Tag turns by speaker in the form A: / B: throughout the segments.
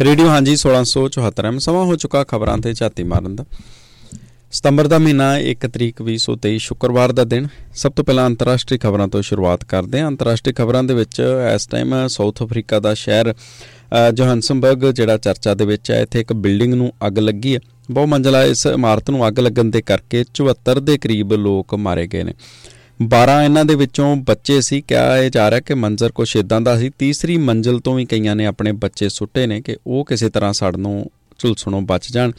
A: Radio ਹਾਂਜੀ 1674 M ਸਮਾਂ ਹੋ ਚੁੱਕਾ ਖਬਰਾਂ ਤੇ ਝਾਤੀ ਮਾਰਨ ਦਾ। ਸਤੰਬਰ ਦਾ ਮਹੀਨਾ 1 ਤਰੀਕ 2023 ਸ਼ੁੱਕਰਵਾਰ ਦਾ ਦਿਨ। ਸਭ ਤੋਂ ਪਹਿਲਾਂ ਅੰਤਰਰਾਸ਼ਟਰੀ ਖਬਰਾਂ ਤੋਂ ਸ਼ੁਰੂਆਤ ਕਰਦੇ ਹਾਂ। ਅੰਤਰਰਾਸ਼ਟਰੀ ਖਬਰਾਂ ਦੇ ਵਿੱਚ ਇਸ ਟਾਈਮ ਸਾਊਥ ਅਫਰੀਕਾ ਦਾ ਸ਼ਹਿਰ ਜੋਹਾਨਸਨਬਰਗ ਜਿਹੜਾ ਚਰਚਾ ਦੇ ਵਿੱਚ ਹੈ, ਇੱਥੇ ਇੱਕ ਬਿਲਡਿੰਗ ਨੂੰ ਅੱਗ ਲੱਗੀ ਹੈ। ਬਹੁ ਮੰਜ਼ਲਾ ਇਸ ਇਮਾਰਤ ਨੂੰ ਅੱਗ ਲੱਗਣ ਦੇ ਕਰਕੇ 74 ਦੇ ਕਰੀਬ ਲੋਕ ਮਾਰੇ ਗਏ ਨੇ। 12 ਇਹਨਾਂ ਦੇ ਵਿੱਚੋਂ ਬੱਚੇ ਸੀ, ਕਿਹਾ ਇਹ ਜਾ ਰਿਹਾ ਕਿ ਮੰਜ਼ਰ ਕੁਛ ਇਦਾਂ ਦਾ ਸੀ, ਤੀਸਰੀ ਮੰਜ਼ਲ ਤੋਂ ਵੀ ਕਈਆਂ ਨੇ ਆਪਣੇ ਬੱਚੇ ਸੁੱਟੇ ਨੇ ਕਿ ਉਹ ਕਿਸੇ ਤਰ੍ਹਾਂ ਸੜ ਨੂੰ ਝੁਲਸਣੋਂ ਬਚ ਜਾਣ।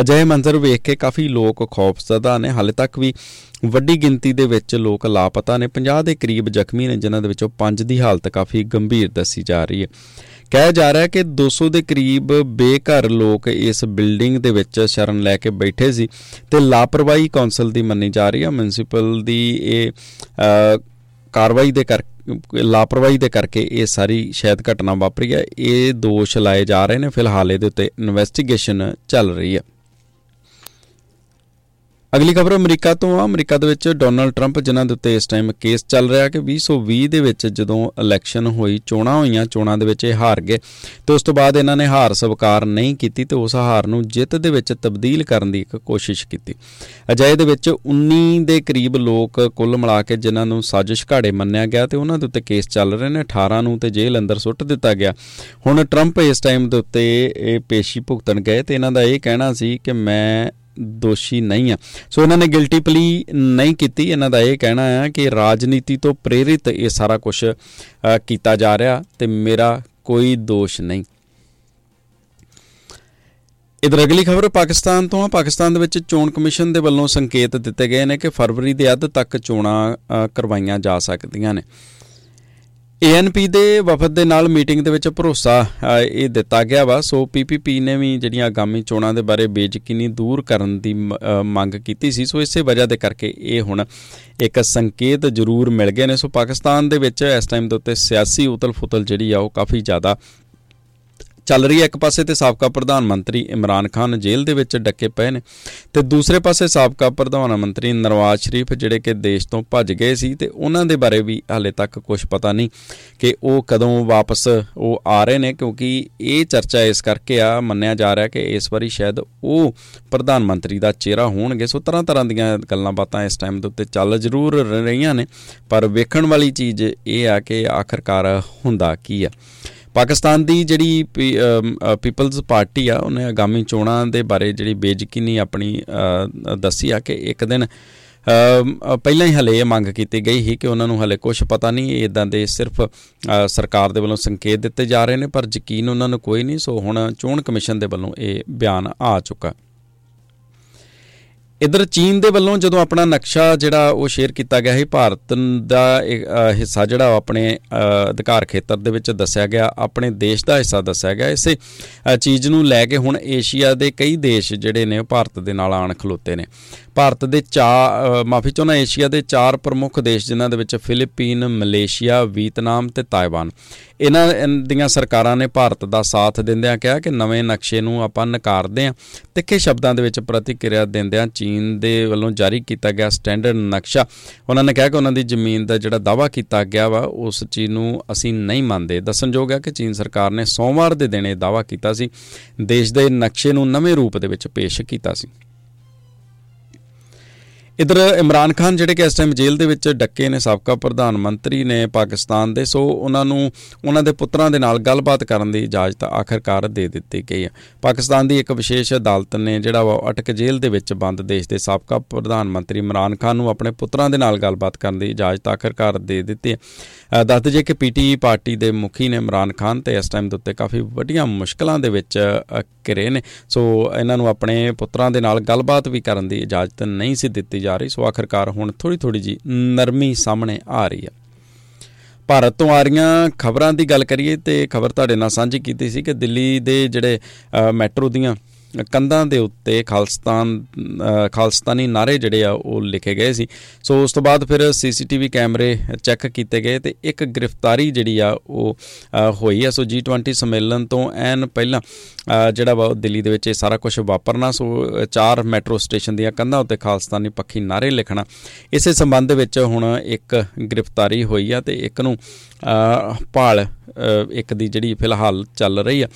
A: ਅਜਿਹੇ ਮੰਜ਼ਰ ਵੇਖ ਕੇ ਕਾਫੀ ਲੋਕ ਖੌਫਜ਼ਦਾ ਨੇ। ਹਾਲੇ ਤੱਕ ਵੀ ਵੱਡੀ ਗਿਣਤੀ ਦੇ ਵਿੱਚ ਲੋਕ ਲਾਪਤਾ ਨੇ। 50 ਦੇ ਕਰੀਬ ਜ਼ਖਮੀ ਨੇ, ਜਿਨ੍ਹਾਂ ਦੇ ਵਿੱਚੋਂ 5 ਦੀ ਹਾਲਤ ਕਾਫੀ ਗੰਭੀਰ ਦੱਸੀ ਜਾ ਰਹੀ ਹੈ। ਕਿਹਾ ਜਾ ਰਿਹਾ ਹੈ ਕਿ 200 ਦੇ ਕਰੀਬ ਬੇਘਰ ਲੋਕ ਇਸ ਬਿਲਡਿੰਗ ਦੇ ਵਿੱਚ ਸ਼ਰਨ ਲੈ ਕੇ ਬੈਠੇ ਸੀ ਤੇ ਲਾਪਰਵਾਹੀ ਕੌਂਸਲ ਦੀ ਮੰਨੀ ਜਾ ਰਹੀ ਹੈ ਮਿਊਨਿਸਪਲ ਦੀ ਇਹ ਕਾਰਵਾਈ ਦੇ ਕਰ, ਲਾਪਰਵਾਹੀ ਦੇ ਕਰਕੇ ਇਹ ਸਾਰੀ ਸ਼ਾਇਦ ਘਟਨਾ ਵਾਪਰੀ ਹੈ ਇਹ ਦੋਸ਼ ਲਾਏ ਜਾ ਰਹੇ ਨੇ, ਫਿਲਹਾਲ ਇਹਦੇ ਉੱਤੇ ਇਨਵੈਸਟੀਗੇਸ਼ਨ ਚੱਲ ਰਹੀ ਹੈ ਅਗਲੀ ਖਬਰ, ਅਮਰੀਕਾ ਤੋਂ ਆ। ਅਮਰੀਕਾ ਦੇ ਵਿੱਚ ਡੋਨਲਡ ਟਰੰਪ, ਜਿਨ੍ਹਾਂ ਦੇ ਉੱਤੇ ਇਸ ਟਾਈਮ ਕੇਸ ਚੱਲ ਰਿਹਾ ਕਿ 2020 ਦੇ ਵਿੱਚ ਜਦੋਂ ਇਲੈਕਸ਼ਨ ਹੋਈ, ਚੋਣਾਂ ਹੋਈਆਂ, ਚੋਣਾਂ ਦੇ ਵਿੱਚ ਇਹ ਹਾਰ ਗਏ। ਤੇ ਉਸ ਤੋਂ ਬਾਅਦ ਇਹਨਾਂ ਨੇ ਹਾਰ ਸਵੀਕਾਰ ਨਹੀਂ ਕੀਤੀ ਤੇ ਉਸ ਹਾਰ ਨੂੰ ਜਿੱਤ ਦੇ ਵਿੱਚ ਤਬਦੀਲ ਕਰਨ ਦੀ ਇੱਕ ਕੋਸ਼ਿਸ਼ ਕੀਤੀ। ਅਜਿਹੇ ਦੇ ਵਿੱਚ 19 ਦੇ ਕਰੀਬ ਲੋਕ ਕੁੱਲ ਮਿਲਾ ਕੇ ਜਿਨ੍ਹਾਂ ਨੂੰ ਸਾਜ਼ਿਸ਼ ਘਾੜੇ ਮੰਨਿਆ ਗਿਆ ਤੇ ਉਹਨਾਂ ਦੇ ਉੱਤੇ ਕੇਸ ਚੱਲ ਰਹੇ ਨੇ। 18 ਨੂੰ ਤੇ ਜੇਲ੍ਹ ਅੰਦਰ ਸੁੱਟ ਦਿੱਤਾ ਗਿਆ। ਹੁਣ ਟਰੰਪ ਇਸ ਟਾਈਮ ਦੇ ਉੱਤੇ ਇਹ ਪੇਸ਼ੀ ਭੁਗਤਣ ਗਏ ਤੇ ਇਹਨਾਂ ਦਾ ਇਹ ਕਹਿਣਾ ਸੀ ਕਿ ਮੈਂ ਦੋਸ਼ੀ ਨਹੀਂ ਆ। ਸੋ ਇਹਨਾਂ ਨੇ ਗਿਲਟੀ ਪਲੀ ਨਹੀਂ ਕੀਤੀ। ਇਹਨਾਂ ਦਾ ਇਹ ਕਹਿਣਾ ਹੈ ਕਿ ਰਾਜਨੀਤੀ ਤੋਂ ਪ੍ਰੇਰਿਤ ਇਹ ਸਾਰਾ ਕੁਝ ਕੀਤਾ ਜਾ ਰਿਹਾ ਤੇ ਮੇਰਾ ਕੋਈ ਦੋਸ਼ ਨਹੀਂ। ਇਧਰ ਅਗਲੀ ਖਬਰ, ਪਾਕਿਸਤਾਨ ਤੋਂ ਆ। ਪਾਕਿਸਤਾਨ ਦੇ ਵਿੱਚ ਚੋਣ ਕਮਿਸ਼ਨ ਦੇ ਵੱਲੋਂ ਸੰਕੇਤ ਦਿੱਤੇ ਗਏ ਨੇ ਕਿ ਫਰਵਰੀ ਦੇ ਅੱਧ ਤੱਕ ਚੋਣਾਂ ਕਰਵਾਈਆਂ ਜਾ ਸਕਦੀਆਂ ਨੇ। ਏਐਨਪੀ ਦੇ ਵਫਦ ਦੇ ਨਾਲ ਮੀਟਿੰਗ ਦੇ ਵਿੱਚ ਭਰੋਸਾ ਇਹ ਦਿੱਤਾ ਗਿਆ ਵਾ। ਸੋ ਪੀਪੀਪੀ ਨੇ ਵੀ ਜਿਹੜੀਆਂ ਆਗਾਮੀ ਚੋਣਾਂ ਦੇ ਬਾਰੇ ਬੇਇੱਜ਼ਤੀ ਦੂਰ ਕਰਨ ਦੀ ਮੰਗ ਕੀਤੀ ਸੀ। ਸੋ ਇਸੇ ਵਜ੍ਹਾ ਦੇ ਕਰਕੇ ਇਹ ਹੁਣ ਇੱਕ ਸੰਕੇਤ ਜ਼ਰੂਰ ਮਿਲ ਗਏ ਨੇ। ਸੋ ਪਾਕਿਸਤਾਨ ਦੇ ਵਿੱਚ ਇਸ ਟਾਈਮ ਦੇ ਉੱਤੇ ਸਿਆਸੀ ਉਤਲ-ਫੁਤਲ ਜਿਹੜੀ ਆ ਉਹ ਕਾਫੀ ਜ਼ਿਆਦਾ ਚੱਲ ਰਹੀ ਹੈ। ਇੱਕ ਪਾਸੇ ਤੇ ਸਾਬਕਾ ਪ੍ਰਧਾਨ ਮੰਤਰੀ ਇਮਰਾਨ ਖਾਨ ਜੇਲ੍ਹ ਦੇ ਵਿੱਚ ਡੱਕੇ ਪਏ ਨੇ ਤੇ ਦੂਸਰੇ ਪਾਸੇ ਸਾਬਕਾ ਪ੍ਰਧਾਨ ਮੰਤਰੀ ਨਰਵਾਜ਼ ਸ਼ਰੀਫ, ਜਿਹੜੇ ਕਿ ਦੇਸ਼ ਤੋਂ ਭੱਜ ਗਏ ਸੀ ਤੇ ਉਹਨਾਂ ਦੇ ਬਾਰੇ ਵੀ ਹਾਲੇ ਤੱਕ ਕੁਝ ਪਤਾ ਨਹੀਂ ਕਿ ਉਹ ਕਦੋਂ ਵਾਪਸ ਉਹ ਆ ਰਹੇ ਨੇ, ਕਿਉਂਕਿ ਇਹ ਚਰਚਾ ਇਸ ਕਰਕੇ ਆ, ਮੰਨਿਆ ਜਾ ਰਿਹਾ ਕਿ ਇਸ ਵਾਰੀ ਸ਼ਾਇਦ ਉਹ ਪ੍ਰਧਾਨ ਮੰਤਰੀ ਦਾ ਚਿਹਰਾ ਹੋਣਗੇ। ਸੋ ਤਰ੍ਹਾਂ ਤਰ੍ਹਾਂ ਦੀਆਂ ਗੱਲਾਂ ਬਾਤਾਂ ਇਸ ਟਾਈਮ ਦੇ ਉੱਤੇ ਚੱਲ ਜ਼ਰੂਰ ਰਹੀਆਂ ਨੇ, ਪਰ ਵੇਖਣ ਵਾਲੀ ਚੀਜ਼ ਇਹ ਆ ਕਿ ਆਖਰਕਾਰ ਹੁੰਦਾ ਕੀ ਆ। ਪਾਕਿਸਤਾਨ ਦੀ ਜਿਹੜੀ ਪੀਪਲਜ਼ ਪਾਰਟੀ ਆ, ਉਹਨੇ ਆਗਾਮੀ ਚੋਣਾਂ ਦੇ ਬਾਰੇ ਜਿਹੜੀ ਬੇਜਕੀਨੀ ਆਪਣੀ ਦੱਸੀ ਆ ਕਿ ਇੱਕ ਦਿਨ ਪਹਿਲਾਂ ਹੀ ਹਲੇ ਇਹ ਮੰਗ ਕੀਤੀ ਗਈ ਸੀ ਕਿ ਉਹਨਾਂ ਨੂੰ ਹਲੇ ਕੁਝ ਪਤਾ ਨਹੀਂ ਇਦਾਂ ਦੇ ਸਿਰਫ ਸਰਕਾਰ ਦੇ ਵੱਲੋਂ ਸੰਕੇਤ ਦਿੱਤੇ ਜਾ ਰਹੇ ਨੇ, ਪਰ ਯਕੀਨ ਉਹਨਾਂ ਨੂੰ ਕੋਈ ਨਹੀਂ, ਸੋ ਹੁਣ ਚੋਣ ਕਮਿਸ਼ਨ ਦੇ ਵੱਲੋਂ ਇਹ ਬਿਆਨ ਆ ਚੁੱਕਾ। ਇਧਰ ਚੀਨ ਦੇ ਵੱਲੋਂ ਜਦੋਂ ਆਪਣਾ ਨਕਸ਼ਾ ਜਿਹੜਾ ਉਹ ਸ਼ੇਅਰ ਕੀਤਾ ਗਿਆ ਹੈ ਭਾਰਤ ਦਾ ਹਿੱਸਾ ਜਿਹੜਾ ਆਪਣੇ ਅਧਿਕਾਰ ਖੇਤਰ ਦੇ ਵਿੱਚ ਦੱਸਿਆ ਗਿਆ, ਆਪਣੇ ਦੇਸ਼ ਦਾ ਹਿੱਸਾ ਦੱਸਿਆ ਗਿਆ। ਇਸੇ ਚੀਜ਼ ਨੂੰ ਲੈ ਕੇ ਹੁਣ ਏਸ਼ੀਆ ਦੇ ਕਈ ਦੇਸ਼ ਜਿਹੜੇ ਨੇ ਭਾਰਤ ਦੇ ਨਾਲ ਆਣ ਖਲੋਤੇ ਨੇ। ਭਾਰਤ ਦੇ ਚਾ ਮਾਫੀ ਚਾਹਨਾ ਏਸ਼ੀਆ ਦੇ ਚਾਰ ਪ੍ਰਮੁੱਖ ਦੇਸ਼ ਜਿਨ੍ਹਾਂ ਦੇ ਵਿੱਚ ਫਿਲੀਪੀਨ, ਮਲੇਸ਼ੀਆ ਵੀਅਤਨਾਮ ਤੇ ਤਾਇਵਾਨ। ਇਹਨਾਂ ਦੀਆਂ ਸਰਕਾਰਾਂ ਨੇ ਭਾਰਤ ਦਾ ਸਾਥ ਦਿੰਦਿਆਂ ਕਿਹਾ ਕਿ ਨਵੇਂ ਨਕਸ਼ੇ ਨੂੰ ਆਪਾਂ ਨਕਾਰਦੇ ਹਾਂ। ਤਿੱਖੇ ਸ਼ਬਦਾਂ ਦੇ ਵਿੱਚ ਪ੍ਰਤੀਕਿਰਿਆ ਦਿੰਦਿਆਂ ਚੀਨ ਦੇ ਵੱਲੋਂ ਜਾਰੀ ਕੀਤਾ ਗਿਆ ਸਟੈਂਡਰਡ ਨਕਸ਼ਾ। ਉਹਨਾਂ ਨੇ ਕਿਹਾ ਕਿ ਉਹਨਾਂ ਦੀ ਜ਼ਮੀਨ ਦਾ ਜਿਹੜਾ ਦਾਵਾ ਕੀਤਾ ਗਿਆ ਵਾ, ਉਸ ਚੀਜ਼ ਨੂੰ ਅਸੀਂ ਨਹੀਂ ਮੰਨਦੇ। ਦੱਸਣਯੋਗ ਹੈ ਕਿ ਚੀਨ ਸਰਕਾਰ ਨੇ ਸੋਮਵਾਰ ਦੇ ਦਿਨ ਇਹ ਦਾਵਾ ਕੀਤਾ ਸੀ। ਦੇਸ਼ ਦੇ ਨਕਸ਼ੇ ਨੂੰ ਨਵੇਂ ਰੂਪ ਦੇ ਵਿੱਚ ਪੇਸ਼ ਕੀਤਾ ਸੀ। ਇਧਰ ਇਮਰਾਨ ਖਾਨ ਜਿਹੜੇ ਕਿ ਇਸ ਟਾਈਮ ਜੇਲ੍ਹ ਦੇ ਵਿੱਚ ਡੱਕੇ ਨੇ, ਸਾਬਕਾ ਪ੍ਰਧਾਨ ਮੰਤਰੀ ਨੇ ਪਾਕਿਸਤਾਨ ਦੇ, ਸੋ ਉਹਨਾਂ ਨੂੰ, ਉਹਨਾਂ ਦੇ ਪੁੱਤਰਾਂ ਦੇ ਨਾਲ ਗੱਲਬਾਤ ਕਰਨ ਦੀ ਇਜਾਜ਼ਤ ਆਖਰਕਾਰ ਦੇ ਦਿੱਤੀ ਗਈ ਹੈ। ਪਾਕਿਸਤਾਨ ਦੀ ਇੱਕ ਵਿਸ਼ੇਸ਼ ਅਦਾਲਤ ਨੇ ਜਿਹੜਾ ਵਾ ਅਟਕ ਜੇਲ੍ਹ ਦੇ ਵਿੱਚ ਬੰਦ ਦੇਸ਼ ਦੇ ਸਾਬਕਾ ਪ੍ਰਧਾਨ ਮੰਤਰੀ ਇਮਰਾਨ ਖਾਨ ਨੂੰ ਆਪਣੇ ਪੁੱਤਰਾਂ ਦੇ ਨਾਲ ਗੱਲਬਾਤ ਕਰਨ ਦੀ ਇਜਾਜ਼ਤ ਆਖਰਕਾਰ ਦੇ ਦਿੱਤੀ ਹੈ। ਦੱਸ ਦਈਏ ਕਿ ਪੀਟੀ ਪਾਰਟੀ ਦੇ ਮੁਖੀ ਨੇ ਇਮਰਾਨ ਖਾਨ ਤੇ ਇਸ ਟਾਈਮ ਦੇ ਉੱਤੇ ਕਾਫੀ ਵੱਡੀਆਂ ਮੁਸ਼ਕਲਾਂ ਦੇ ਵਿੱਚ ਘਿਰੇ ਨੇ, ਸੋ ਇਹਨਾਂ ਨੂੰ ਆਪਣੇ ਪੁੱਤਰਾਂ ਦੇ ਨਾਲ ਗੱਲਬਾਤ ਵੀ ਕਰਨ ਦੀ ਇਜਾਜ਼ਤ ਨਹੀਂ ਸੀ ਦਿੱਤੀ ਜਾ ਰਹੀ, ਸੋ ਆਖਰਕਾਰ ਹੁਣ ਥੋੜੀ ਥੋੜੀ ਜੀ ਨਰਮੀ ਸਾਹਮਣੇ ਆ ਰਹੀ ਹੈ। ਭਾਰਤ ਤੋਂ ਆ ਰਹੀਆਂ ਖਬਰਾਂ ਦੀ ਗੱਲ ਕਰੀਏ ਤੇ ਖਬਰ ਤੁਹਾਡੇ ਨਾਲ ਸਾਂਝੀ ਕੀਤੀ ਸੀ ਕਿ ਦਿੱਲੀ ਦੇ ਜਿਹੜੇ ਮੈਟਰੋ ਦੀਆਂ ਕੰਧਾਂ ਦੇ ਉੱਤੇ ਖਾਲਸਤਾਨ ਖਾਲਸਤਾਨੀ ਨਾਰੇ ਜਿਹੜੇ ਆ, ਉਹ ਲਿਖੇ ਗਏ ਸੀ। ਸੋ ਉਸ ਤੋਂ ਬਾਅਦ ਫਿਰ ਸੀਸੀਟੀਵੀ ਕੈਮਰੇ ਚੈੱਕ ਕੀਤੇ ਗਏ ਤੇ ਇੱਕ ਗ੍ਰਿਫਤਾਰੀ ਜਿਹੜੀ ਆ, ਉਹ ਹੋਈ ਆ। ਸੋ G20 ਸੰਮੇਲਨ ਤੋਂ ਐਨ ਪਹਿਲਾਂ ਜਿਹੜਾ ਵਾ ਦਿੱਲੀ ਦੇ ਵਿੱਚ ਇਹ ਸਾਰਾ ਕੁਝ ਵਾਪਰਨਾ, ਸੋ ਚਾਰ ਮੈਟਰੋ ਸਟੇਸ਼ਨ ਦੀਆਂ ਕੰਧਾਂ ਉੱਤੇ ਖਾਲਸਤਾਨੀ ਪੱਖੀ ਨਾਰੇ ਲਿਖਣਾ, ਇਸੇ ਸੰਬੰਧ ਦੇ ਵਿੱਚ ਹੁਣ ਇੱਕ ਗ੍ਰਿਫਤਾਰੀ ਹੋਈ ਆ ਤੇ ਇੱਕ ਨੂੰ ਭਾਲ ਇੱਕ ਦੀ ਜਿਹੜੀ ਫਿਲਹਾਲ ਚੱਲ ਰਹੀ ਆ।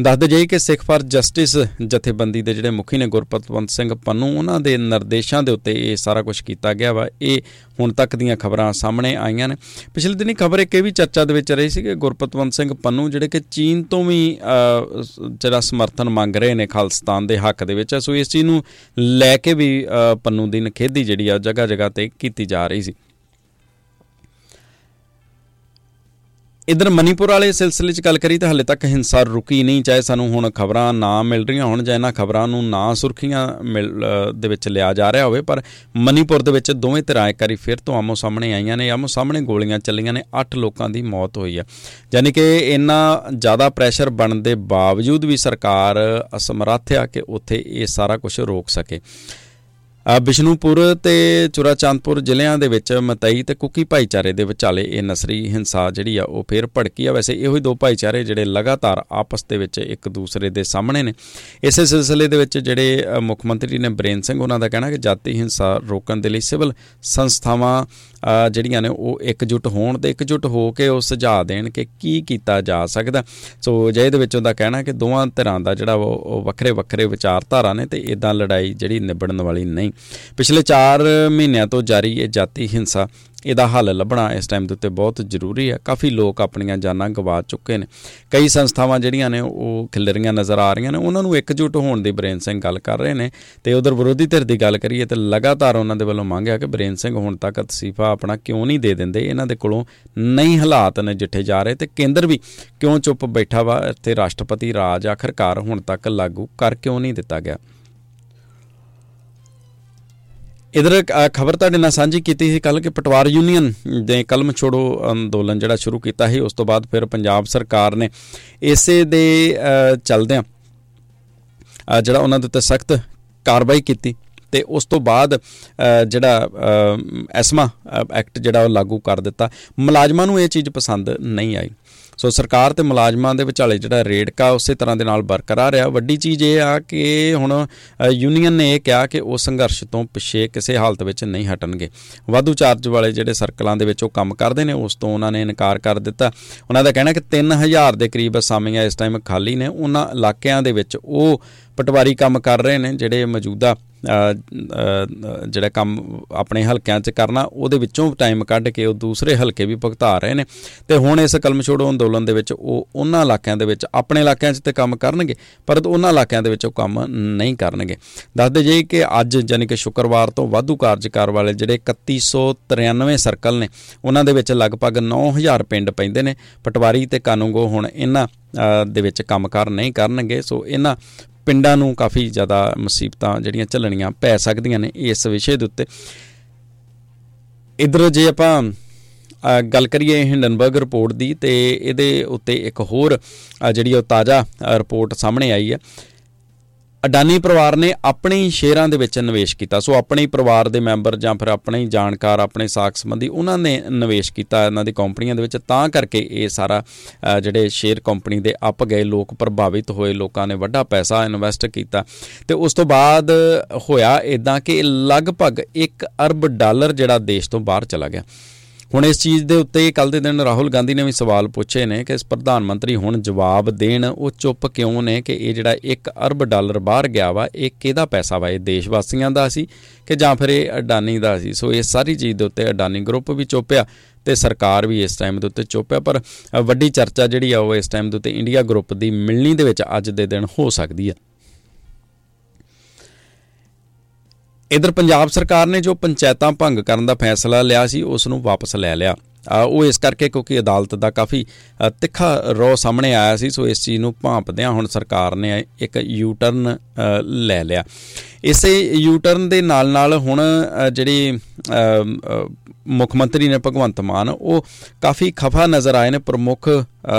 A: ਦੱਸਦੇ ਜਾਈ ਕਿ ਸਿੱਖ ਫਾਰ ਜਸਟਿਸ ਜਥੇਬੰਦੀ ਦੇ ਜਿਹੜੇ ਮੁਖੀ ਨੇ ਗੁਰਪਤਵੰਤ ਸਿੰਘ ਪੰਨੂ, ਉਹਨਾਂ ਦੇ ਨਿਰਦੇਸ਼ਾਂ ਦੇ ਉੱਤੇ ਇਹ ਸਾਰਾ ਕੁਝ ਕੀਤਾ ਗਿਆ ਵਾ। ਇਹ ਹੁਣ ਤੱਕ ਦੀਆਂ ਖਬਰਾਂ ਸਾਹਮਣੇ ਆਈਆਂ ਨੇ। ਪਿਛਲੇ ਦਿਨੀ ਖਬਰ ਇੱਕ ਇਹ ਵੀ ਚਰਚਾ ਦੇ ਵਿੱਚ ਰਹੀ ਸੀ ਕਿ ਗੁਰਪਤਵੰਤ ਸਿੰਘ ਪੰਨੂ, ਜਿਹੜੇ ਕਿ ਚੀਨ ਤੋਂ ਵੀ ਜਿਹੜਾ ਸਮਰਥਨ ਮੰਗ ਰਹੇ ਨੇ ਖਾਲਸਤਾਨ ਦੇ ਹੱਕ ਦੇ ਵਿੱਚ, ਸੋ ਇਸ ਚੀਜ਼ ਨੂੰ ਲੈ ਕੇ ਵੀ ਪੰਨੂ ਦੀ ਨਖੇਦੀ ਜਿਹੜੀ ਆ ਜਗ੍ਹਾ ਜਗ੍ਹਾ ਤੇ ਕੀਤੀ ਜਾ ਰਹੀ ਸੀ। ਇਧਰ ਮਨੀਪੁਰ ਵਾਲੇ ਸਿਲਸਿਲੇ 'ਚ ਗੱਲ ਕਰੀ ਤਾਂ ਹਲੇ ਤੱਕ ਹਿੰਸਾ ਰੁਕੀ ਨਹੀਂ, ਚਾਹੇ ਸਾਨੂੰ ਹੁਣ ਖਬਰਾਂ ਨਾ ਮਿਲ ਰਹੀਆਂ ਹੁਣ, ਜਾਂ ਇਹਨਾਂ ਖਬਰਾਂ ਨੂੰ ਨਾ ਸੁਰਖੀਆਂ ਦੇ ਵਿੱਚ ਲਿਆ ਜਾ ਰਿਹਾ ਹੋਵੇ, ਪਰ ਮਨੀਪੁਰ ਦੇ ਵਿੱਚ ਦੋਵੇਂ ਧਿਰਾਂ ਇੱਕ ਵਾਰੀ ਫਿਰ ਤੋਂ ਆਮੋ ਸਾਹਮਣੇ ਆਈਆਂ ਨੇ, ਆਮੋ ਸਾਹਮਣੇ ਗੋਲੀਆਂ ਚੱਲੀਆਂ ਨੇ 8 ਲੋਕਾਂ ਦੀ ਮੌਤ ਹੋਈ ਹੈ ਯਾਨੀ ਕਿ ਇੰਨਾ ਜ਼ਿਆਦਾ ਪ੍ਰੈਸ਼ਰ ਬਣਨ ਦੇ ਬਾਵਜੂਦ ਵੀ ਸਰਕਾਰ ਅਸਮਰੱਥ ਆ ਕਿ ਉੱਥੇ ਇਹ ਸਾਰਾ ਕੁਝ ਰੋਕ ਸਕੇ। ਬਿਸ਼ਨੂਪੁਰ ਤੇ ਚੁਰਾਚਾਂਦਪੁਰ ਜ਼ਿਲ੍ਹਿਆਂ ਦੇ ਵਿੱਚ ਮਤਈ ਤੇ ਕੁਕੀ ਭਾਈਚਾਰੇ ਦੇ ਵਿਚਾਲੇ ਇਹ ਨਸਰੀ ਹਿੰਸਾ ਜਿਹੜੀ ਆ, ਉਹ ਫੇਰ ਭੜਕੀ ਆ। ਵੈਸੇ ਇਹੋ ਹੀ ਦੋ ਭਾਈਚਾਰੇ ਜਿਹੜੇ ਲਗਾਤਾਰ ਆਪਸ ਦੇ ਵਿੱਚ ਇੱਕ ਦੂਸਰੇ ਦੇ ਸਾਹਮਣੇ ਨੇ। ਇਸੇ ਸਿਲਸਿਲੇ ਦੇ ਵਿੱਚ ਜਿਹੜੇ ਮੁੱਖ ਮੰਤਰੀ ਨੇ ਬ੍ਰੇਨ ਸਿੰਘ ਉਹਨਾਂ ਦਾ ਕਹਿਣਾ ਕਿ ਜਾਤੀ ਹਿੰਸਾ ਰੋਕਣ ਦੇ ਲਈ ਸਿਵਲ ਸੰਸਥਾਵਾਂ ਜਿਹੜੀਆਂ ਨੇ ਉਹ ਇਕਜੁੱਟ ਹੋਣ ਤੇ ਇਕਜੁੱਟ ਹੋ ਕੇ ਉਹ ਸੁਝਾਅ ਦੇਣ ਕਿ ਕੀ ਕੀਤਾ ਜਾ ਸਕਦਾ। ਸੋ ਜੇ ਇਹਦੇ ਵਿੱਚ ਉਹਦਾ ਕਹਿਣਾ ਕਿ ਦੋਵਾਂ ਧਿਰਾਂ ਦਾ ਜਿਹੜਾ ਉਹ ਵੱਖਰੇ ਵੱਖਰੇ ਵਿਚਾਰਧਾਰਾ ਨੇ ਤੇ ਇਦਾਂ ਲੜਾਈ ਜਿਹੜੀ ਨਿਬੜਨ ਵਾਲੀ ਨਹੀਂ। ਪਿਛਲੇ 4 ਮਹੀਨਿਆਂ ਤੋਂ ਜਾਰੀ ਇਹ ਜਾਤੀ ਹਿੰਸਾ, ਇਹਦਾ ਹੱਲ ਲੱਭਣਾ ਇਸ ਟਾਈਮ ਦੇ ਉੱਤੇ ਬਹੁਤ ਜ਼ਰੂਰੀ ਹੈ। ਕਾਫੀ ਲੋਕ ਆਪਣੀਆਂ ਜਾਨਾਂ ਗਵਾ ਚੁੱਕੇ ਨੇ। ਕਈ ਸੰਸਥਾਵਾਂ ਜਿਹੜੀਆਂ ਨੇ, ਉਹ ਖਿਲਰੀਆਂ ਨਜ਼ਰ ਆ ਰਹੀਆਂ ਨੇ। ਉਹਨਾਂ ਨੂੰ ਇਕਜੁੱਟ ਹੋਣ ਦੀ ਬ੍ਰੇਨ ਸਿੰਘ ਗੱਲ ਕਰ ਰਹੇ ਨੇ। ਤੇ ਉਧਰ ਵਿਰੋਧੀ ਧਿਰ ਦੀ ਗੱਲ ਕਰੀਏ ਤੇ ਲਗਾਤਾਰ ਉਹਨਾਂ ਦੇ ਵੱਲੋਂ ਮੰਗਿਆ ਕਿ ਬ੍ਰੇਨ ਸਿੰਘ ਹੁਣ ਤੱਕ ਤਸੀਫਾ ਆਪਣਾ ਕਿਉਂ ਨਹੀਂ ਦੇ ਦਿੰਦੇ? ਇਹਨਾਂ ਦੇ ਕੋਲੋਂ ਨਹੀਂ ਹਾਲਾਤ ਨੇ ਜਿੱਠੇ ਜਾ ਰਹੇ। ਤੇ ਕੇਂਦਰ ਵੀ ਕਿਉਂ ਚੁੱਪ ਬੈਠਾ ਵਾ? ਇੱਥੇ ਰਾਸ਼ਟਰਪਤੀ ਰਾਜ ਆਖਰਕਾਰ ਹੁਣ ਤੱਕ ਲਾਗੂ ਕਰ ਕਿਉਂ ਨਹੀਂ ਦਿੱਤਾ ਗਿਆ? ਇਧਰ ਖਬਰ ਤੁਹਾਡੇ ਨਾਲ ਸਾਂਝੀ ਕੀਤੀ ਸੀ ਕੱਲ ਕਿ ਪਟਵਾਰ ਯੂਨੀਅਨ ਦੇ ਕਲਮ ਛੋੜੋ ਅੰਦੋਲਨ ਜਿਹੜਾ ਸ਼ੁਰੂ ਕੀਤਾ ਸੀ, ਉਸ ਤੋਂ ਬਾਅਦ ਫਿਰ ਪੰਜਾਬ ਸਰਕਾਰ ਨੇ ਇਸੇ ਦੇ ਚੱਲਦਿਆਂ ਜਿਹੜਾ ਉਹਨਾਂ ਦੇ ਉੱਤੇ ਸਖਤ ਕਾਰਵਾਈ ਕੀਤੀ ਤੇ ਉਸ ਤੋਂ ਬਾਅਦ ਜਿਹੜਾ ਐਸਮਾ ਐਕਟ ਜਿਹੜਾ ਉਹ ਲਾਗੂ ਕਰ ਦਿੱਤਾ। ਮੁਲਾਜ਼ਮਾਂ ਨੂੰ ਇਹ ਚੀਜ਼ ਪਸੰਦ ਨਹੀਂ ਆਈ। ਸੋ ਸਰਕਾਰ ਤੇ ਮੁਲਾਜ਼ਮਾਂ ਦੇ ਵਿਚਾਲੇ ਜਿਹੜਾ ਰੇਡਕਾ ਉਸੇ ਤਰ੍ਹਾਂ ਦੇ ਨਾਲ ਬਰਕਰਾਰ ਆ ਵੱਡੀ ਚੀਜ਼ ਇਹ ਆ ਕਿ ਹੁਣ ਯੂਨੀਅਨ ਨੇ ਇਹ ਕਿਹਾ ਕਿ ਉਹ ਸੰਘਰਸ਼ ਤੋਂ ਪਿੱਛੇ ਕਿਸੇ ਹਾਲਤ ਵਿੱਚ ਨਹੀਂ ਹਟਣਗੇ। ਵਾਧੂ ਚਾਰਜ ਵਾਲੇ ਜਿਹੜੇ ਸਰਕਲਾਂ ਦੇ ਵਿੱਚ ਉਹ ਕੰਮ ਕਰਦੇ ਨੇ, ਉਸ ਤੋਂ ਉਹਨਾਂ ਨੇ ਇਨਕਾਰ ਕਰ ਦਿੱਤਾ। ਉਹਨਾਂ ਦਾ ਕਹਿਣਾ ਕਿ 3000 ਦੇ ਕਰੀਬ ਅਸਾਮੀਆਂ ਇਸ ਟਾਈਮ ਖਾਲੀ ਨੇ। ਉਹਨਾਂ ਇਲਾਕਿਆਂ ਦੇ ਵਿੱਚ ਉਹ ਪਟਵਾਰੀ ਕੰਮ ਕਰ ਰਹੇ ਨੇ, ਜਿਹੜੇ ਮੌਜੂਦਾ ਜਿਹੜਾ ਕੰਮ ਆਪਣੇ ਹਲਕਿਆਂ 'ਚ ਕਰਨਾ, ਉਹਦੇ ਵਿੱਚੋਂ ਟਾਈਮ ਕੱਢ ਕੇ ਉਹ ਦੂਸਰੇ ਹਲਕੇ ਵੀ ਭੁਗਤਾ ਰਹੇ ਨੇ। ਤੇ ਹੁਣ ਇਸ ਕਲਮ ਛੋੜੋ ਅੰਦੋਲਨ ਦੇ ਵਿੱਚ ਉਹ ਉਹਨਾਂ ਇਲਾਕਿਆਂ ਦੇ ਵਿੱਚ ਆਪਣੇ ਇਲਾਕਿਆਂ 'ਚ ਤੇ ਕੰਮ ਕਰਨਗੇ, ਪਰ ਉਹਨਾਂ ਇਲਾਕਿਆਂ ਦੇ ਵਿੱਚ ਉਹ ਕੰਮ ਨਹੀਂ ਕਰਨਗੇ। ਦੱਸਦੇ ਜੇ ਕਿ ਅੱਜ ਯਾਨੀ ਕਿ ਸ਼ੁੱਕਰਵਾਰ ਤੋਂ ਵਾਧੂ ਕਾਰਜਕਾਰ ਵਾਲੇ ਜਿਹੜੇ 3193 ਸਰਕਲ ਨੇ, ਉਹਨਾਂ ਦੇ ਵਿੱਚ ਲਗਭਗ 9000 ਪਿੰਡ ਪੈਂਦੇ ਨੇ। ਪਟਵਾਰੀ ਤੇ ਕਾਨੂੰਗੋ ਹੁਣ ਇਹਨਾਂ ਦੇ ਵਿੱਚ ਕੰਮਕਾਰ ਨਹੀਂ ਕਰਨਗੇ, ਸੋ ਇਹਨਾਂ ਪਿੰਡਾਂ ਨੂੰ ਕਾਫੀ ਜ਼ਿਆਦਾ ਮੁਸੀਬਤਾਂ ਜਿਹੜੀਆਂ ਚੱਲਣੀਆਂ ਪੈ ਸਕਦੀਆਂ ਨੇ ਇਸ ਵਿਸ਼ੇ ਦੇ ਉੱਤੇ। ਇਧਰ ਜੇ ਆਪਾਂ ਗੱਲ ਕਰੀਏ ਹਿੰਡਨਬਰਗ ਰਿਪੋਰਟ ਦੀ, ਤੇ ਇਹਦੇ ਉੱਤੇ ਇੱਕ ਹੋਰ ਜਿਹੜੀ ਉਹ ਤਾਜ਼ਾ ਰਿਪੋਰਟ ਸਾਹਮਣੇ ਆਈ ਹੈ। ਅਡਾਨੀ ਪਰਿਵਾਰ ਨੇ ਆਪਣੇ ਹੀ ਸ਼ੇਅਰਾਂ ਦੇ ਵਿੱਚ ਨਿਵੇਸ਼ ਕੀਤਾ। ਸੋ ਆਪਣੇ ਹੀ ਪਰਿਵਾਰ ਦੇ ਮੈਂਬਰ ਜਾਂ ਫਿਰ ਆਪਣੇ ਹੀ ਜਾਣਕਾਰ, ਆਪਣੇ ਸਾਖ ਸੰਬੰਧੀ ਉਹਨਾਂ ਨੇ ਨਿਵੇਸ਼ ਕੀਤਾ ਇਹਨਾਂ ਦੀ ਕੰਪਨੀਆਂ ਦੇ ਵਿੱਚ। ਤਾਂ ਕਰਕੇ ਇਹ ਸਾਰਾ ਜਿਹੜੇ ਸ਼ੇਅਰ ਕੰਪਨੀ ਦੇ ਅਪ ਗਏ, ਲੋਕ ਪ੍ਰਭਾਵਿਤ ਹੋਏ, ਲੋਕਾਂ ਨੇ ਵੱਡਾ ਪੈਸਾ ਇਨਵੈਸਟ ਕੀਤਾ। ਤੇ ਉਸ ਤੋਂ ਬਾਅਦ ਹੋਇਆ ਇਦਾਂ ਕਿ ਲਗਭਗ 1 ਅਰਬ ਡਾਲਰ ਜਿਹੜਾ ਦੇਸ਼ ਤੋਂ ਬਾਹਰ ਚਲਾ ਗਿਆ। ਹੁਣ ਇਸ ਚੀਜ਼ ਦੇ ਉੱਤੇ ਕੱਲ ਦੇ ਦਿਨ ਰਾਹੁਲ ਗਾਂਧੀ ਨੇ ਵੀ ਸਵਾਲ ਪੁੱਛੇ ਨੇ ਕਿ ਇਸ ਪ੍ਰਧਾਨ ਮੰਤਰੀ ਹੁਣ ਜਵਾਬ ਦੇਣ, ਉਹ ਚੁੱਪ ਕਿਉਂ ਨੇ ਕਿ ਇਹ ਜਿਹੜਾ 1 ਅਰਬ ਡਾਲਰ ਬਾਹਰ ਗਿਆ ਵਾ, ਇਹ ਕਿਹਦਾ ਪੈਸਾ ਵਾ? ਇਹ ਦੇਸ਼ ਵਾਸੀਆਂ ਦਾ ਸੀ ਕਿ ਜਾਂ ਫਿਰ ਇਹ ਅਡਾਨੀ ਦਾ ਸੀ? ਸੋ ਇਹ ਸਾਰੀ ਚੀਜ਼ ਦੇ ਉੱਤੇ ਅਡਾਨੀ ਗਰੁੱਪ ਵੀ ਚੁੱਪਿਆ ਤੇ ਸਰਕਾਰ ਵੀ ਇਸ ਟਾਈਮ ਦੇ ਉੱਤੇ ਚੁੱਪ ਹੈ ਪਰ ਵੱਡੀ ਚਰਚਾ ਜਿਹੜੀ ਆ ਉਹ ਇਸ ਟਾਈਮ ਦੇ ਉੱਤੇ ਇੰਡੀਆ ਗਰੁੱਪ ਦੀ ਮਿਲਣੀ ਦੇ ਵਿੱਚ ਅੱਜ ਦੇ ਦਿਨ ਹੋ ਸਕਦੀ ਹੈ ਇਧਰ ਪੰਜਾਬ ਸਰਕਾਰ ਨੇ ਜੋ ਪੰਚਾਇਤਾਂ ਭੰਗ ਕਰਨ ਦਾ ਫੈਸਲਾ ਲਿਆ ਸੀ, ਉਸ ਨੂੰ ਵਾਪਸ ਲੈ ਲਿਆ। ਉਹ ਇਸ ਕਰਕੇ ਕਿਉਂਕਿ ਅਦਾਲਤ ਦਾ ਕਾਫੀ ਤਿੱਖਾ ਰੋ ਸਾਹਮਣੇ ਆਇਆ ਸੀ, ਸੋ ਇਸ ਚੀਜ਼ ਨੂੰ ਭਾਂਪਦਿਆਂ ਹੁਣ ਸਰਕਾਰ ਨੇ ਇੱਕ ਯੂ ਟਰਨ ਲੈ ਲਿਆ। ਇਸੇ ਯੂ ਟਰਨ ਦੇ ਨਾਲ ਨਾਲ ਹੁਣ ਜਿਹੜੀ ਮੁੱਖ ਮੰਤਰੀ ਨੇ ਭਗਵੰਤ ਮਾਨ, ਉਹ ਕਾਫੀ ਖਫਾ ਨਜ਼ਰ ਆਏ ਨੇ ਪ੍ਰਮੁੱਖ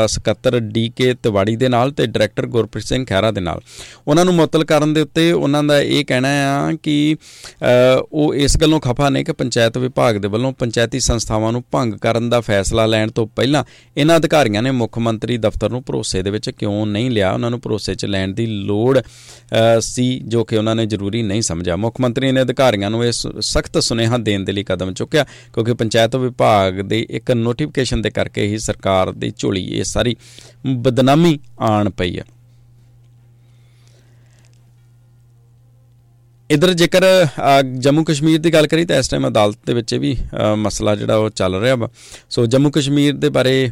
A: ਸਕੱਤਰ ਡੀਕੇ ਤਿਵਾੜੀ ਦੇ ਨਾਲ ਤੇ ਡਾਇਰੈਕਟਰ ਗੁਰਪ੍ਰੀਤ ਸਿੰਘ ਖਹਿਰਾ ਦੇ ਨਾਲ। ਉਹਨਾਂ ਨੂੰ ਮੁਅਤਲ ਕਰਨ ਦੇ ਉੱਤੇ ਉਹਨਾਂ ਦਾ ਇਹ ਕਹਿਣਾ ਆ ਕਿ ਉਹ ਇਸ ਗੱਲੋਂ ਖਫਾ ਨੇ ਕਿ ਪੰਚਾਇਤ ਵਿਭਾਗ ਦੇ ਵੱਲੋਂ ਪੰਚਾਇਤੀ ਸੰਸਥਾਵਾਂ ਨੂੰ ਭੰਗ ਕਰਨ ਦਾ ਫੈਸਲਾ ਲੈਣ ਤੋਂ ਪਹਿਲਾਂ ਇਹਨਾਂ ਅਧਿਕਾਰੀਆਂ ਨੇ ਮੁੱਖ ਮੰਤਰੀ ਦਫ਼ਤਰ ਨੂੰ ਭਰੋਸੇ ਦੇ ਵਿੱਚ ਕਿਉਂ ਨਹੀਂ ਲਿਆ? ਉਹਨਾਂ ਨੂੰ ਭਰੋਸੇ 'ਚ ਲੈਣ ਦੀ ਲੋੜ ਸੀ ਜੋ ਕਿ ਉਹਨਾਂ ਨੇ ਜ਼ਰੂਰੀ ਨਹੀਂ ਸਮਝਿਆ। ਮੁੱਖ ਮੰਤਰੀ ਨੇ ਅਧਿਕਾਰੀਆਂ ਨੂੰ ਇਸ ਸਖਤ ਸੁਨੇਹਾ ਦੇਣ ਦੇ ਲਈ ਕਦਮ ਚੁੱਕਿਆ। ਕਿਉਂਕਿ ਪੰਚਾਇਤ ਵਿਭਾਗ ਦੇ ਇੱਕ ਨੋਟੀਫਿਕੇਸ਼ਨ ਦੇ ਕਰਕੇ ਹੀ ਸਰਕਾਰ ਦੀ ਝੋਲੀ ਇਹ ਸਾਰੀ ਬਦਨਾਮੀ ਆਣ ਪਈ ਹੈ ਇਧਰ ਜੇਕਰ ਜੰਮੂ ਕਸ਼ਮੀਰ ਦੀ ਗੱਲ ਕਰੀ ਤਾਂ ਇਸ ਟਾਈਮ ਅਦਾਲਤ ਦੇ ਵਿੱਚ ਵੀ ਮਸਲਾ ਜਿਹੜਾ ਉਹ ਚੱਲ ਰਿਹਾ ਵਾ। ਸੋ ਜੰਮੂ ਕਸ਼ਮੀਰ ਦੇ ਬਾਰੇ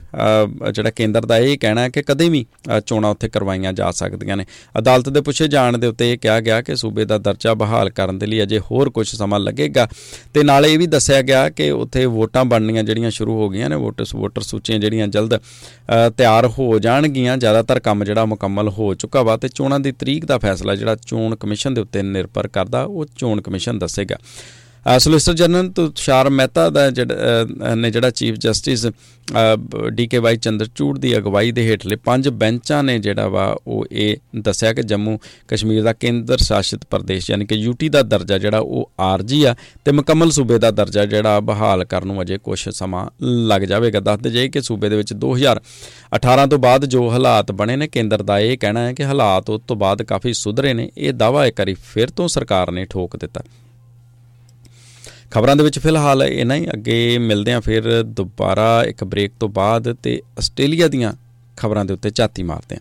A: ਜਿਹੜਾ ਕੇਂਦਰ ਦਾ ਇਹ ਕਹਿਣਾ ਹੈ ਕਿ ਕਦੇ ਵੀ ਚੋਣਾਂ ਉੱਥੇ ਕਰਵਾਈਆਂ ਜਾ ਸਕਦੀਆਂ ਨੇ। ਅਦਾਲਤ ਦੇ ਪੁੱਛੇ ਜਾਣ ਦੇ ਉੱਤੇ ਇਹ ਕਿਹਾ ਗਿਆ ਕਿ ਸੂਬੇ ਦਾ ਦਰਜਾ ਬਹਾਲ ਕਰਨ ਦੇ ਲਈ ਅਜੇ ਹੋਰ ਕੁਝ ਸਮਾਂ ਲੱਗੇਗਾ। ਤੇ ਨਾਲੇ ਇਹ ਵੀ ਦੱਸਿਆ ਗਿਆ ਕਿ ਉੱਥੇ ਵੋਟਾਂ ਬਣਨੀਆਂ ਜਿਹੜੀਆਂ ਸ਼ੁਰੂ ਹੋ ਗਈਆਂ ਨੇ ਵੋਟਰ ਵੋਟਰ ਸੂਚੀਆਂ ਜਿਹੜੀਆਂ ਜਲਦ ਤਿਆਰ ਹੋ ਜਾਣਗੀਆਂ। ਜ਼ਿਆਦਾਤਰ ਕੰਮ ਜਿਹੜਾ ਮੁਕੰਮਲ ਹੋ ਚੁੱਕਾ ਵਾ ਤੇ ਚੋਣਾਂ ਦੀ ਤਰੀਕ ਦਾ ਫੈਸਲਾ ਜਿਹੜਾ ਚੋਣ ਕਮਿਸ਼ਨ ਦੇ ਉੱਤੇ ਨਿਰਭਰ ਕਰਦਾ ਉਹ ਚੋਣ ਕਮਿਸ਼ਨ ਦੱਸੇਗਾ। ਸੋਲਿਸਿਟਰ ਜਨਰਲ ਤੁਸ਼ਾਰ ਮਹਿਤਾ ਦਾ ਜਿਹੜਾ ਨੇ ਜਿਹੜਾ chief justice DK Y Chandrachud ਦੀ ਅਗਵਾਈ ਦੇ ਹੇਠਲੇ ਪੰਜ ਬੈਂਚਾਂ ਨੇ ਜਿਹੜਾ ਵਾ, ਉਹ ਇਹ ਦੱਸਿਆ ਕਿ ਜੰਮੂ ਕਸ਼ਮੀਰ ਦਾ ਕੇਂਦਰ ਸ਼ਾਸਿਤ ਪ੍ਰਦੇਸ਼, ਯਾਨੀ ਕਿ ਯੂਟੀ ਦਾ ਦਰਜਾ ਜਿਹੜਾ, ਉਹ ਆਰਜੀ ਆ ਤੇ ਮੁਕੰਮਲ ਸੂਬੇ ਦਾ ਦਰਜਾ ਜਿਹੜਾ ਬਹਾਲ ਕਰਨ ਨੂੰ ਅਜੇ ਕੁਝ ਸਮਾਂ ਲੱਗ ਜਾਵੇਗਾ। ਦੱਸਦੇ ਜਾਈ ਕਿ ਸੂਬੇ ਦੇ ਵਿੱਚ 2018 ਤੋਂ ਬਾਅਦ ਜੋ ਹਾਲਾਤ ਬਣੇ ਨੇ, ਕੇਂਦਰ ਦਾ ਇਹ ਕਹਿਣਾ ਹੈ ਕਿ ਹਾਲਾਤ ਉਸ ਤੋਂ ਬਾਅਦ ਕਾਫੀ ਸੁਧਰੇ ਨੇ। ਇਹ ਦਾਵਾ ਇੱਕ ਵਾਰੀ ਫਿਰ ਤੋਂ ਸਰਕਾਰ ਨੇ ਠੋਕ ਦਿੱਤਾ। ਖਬਰਾਂ ਦੇ ਵਿੱਚ ਫਿਲਹਾਲ ਇਨਾ ਹੀ। ਅੱਗੇ ਮਿਲਦੇ ਆਂ ਫਿਰ ਦੁਬਾਰਾ ਇੱਕ ਬ੍ਰੇਕ ਤੋਂ ਬਾਅਦ ਤੇ ਆਸਟ੍ਰੇਲੀਆ ਦੀਆਂ ਖਬਰਾਂ ਦੇ ਉੱਤੇ ਝਾਤੀ ਮਾਰਦੇ ਆਂ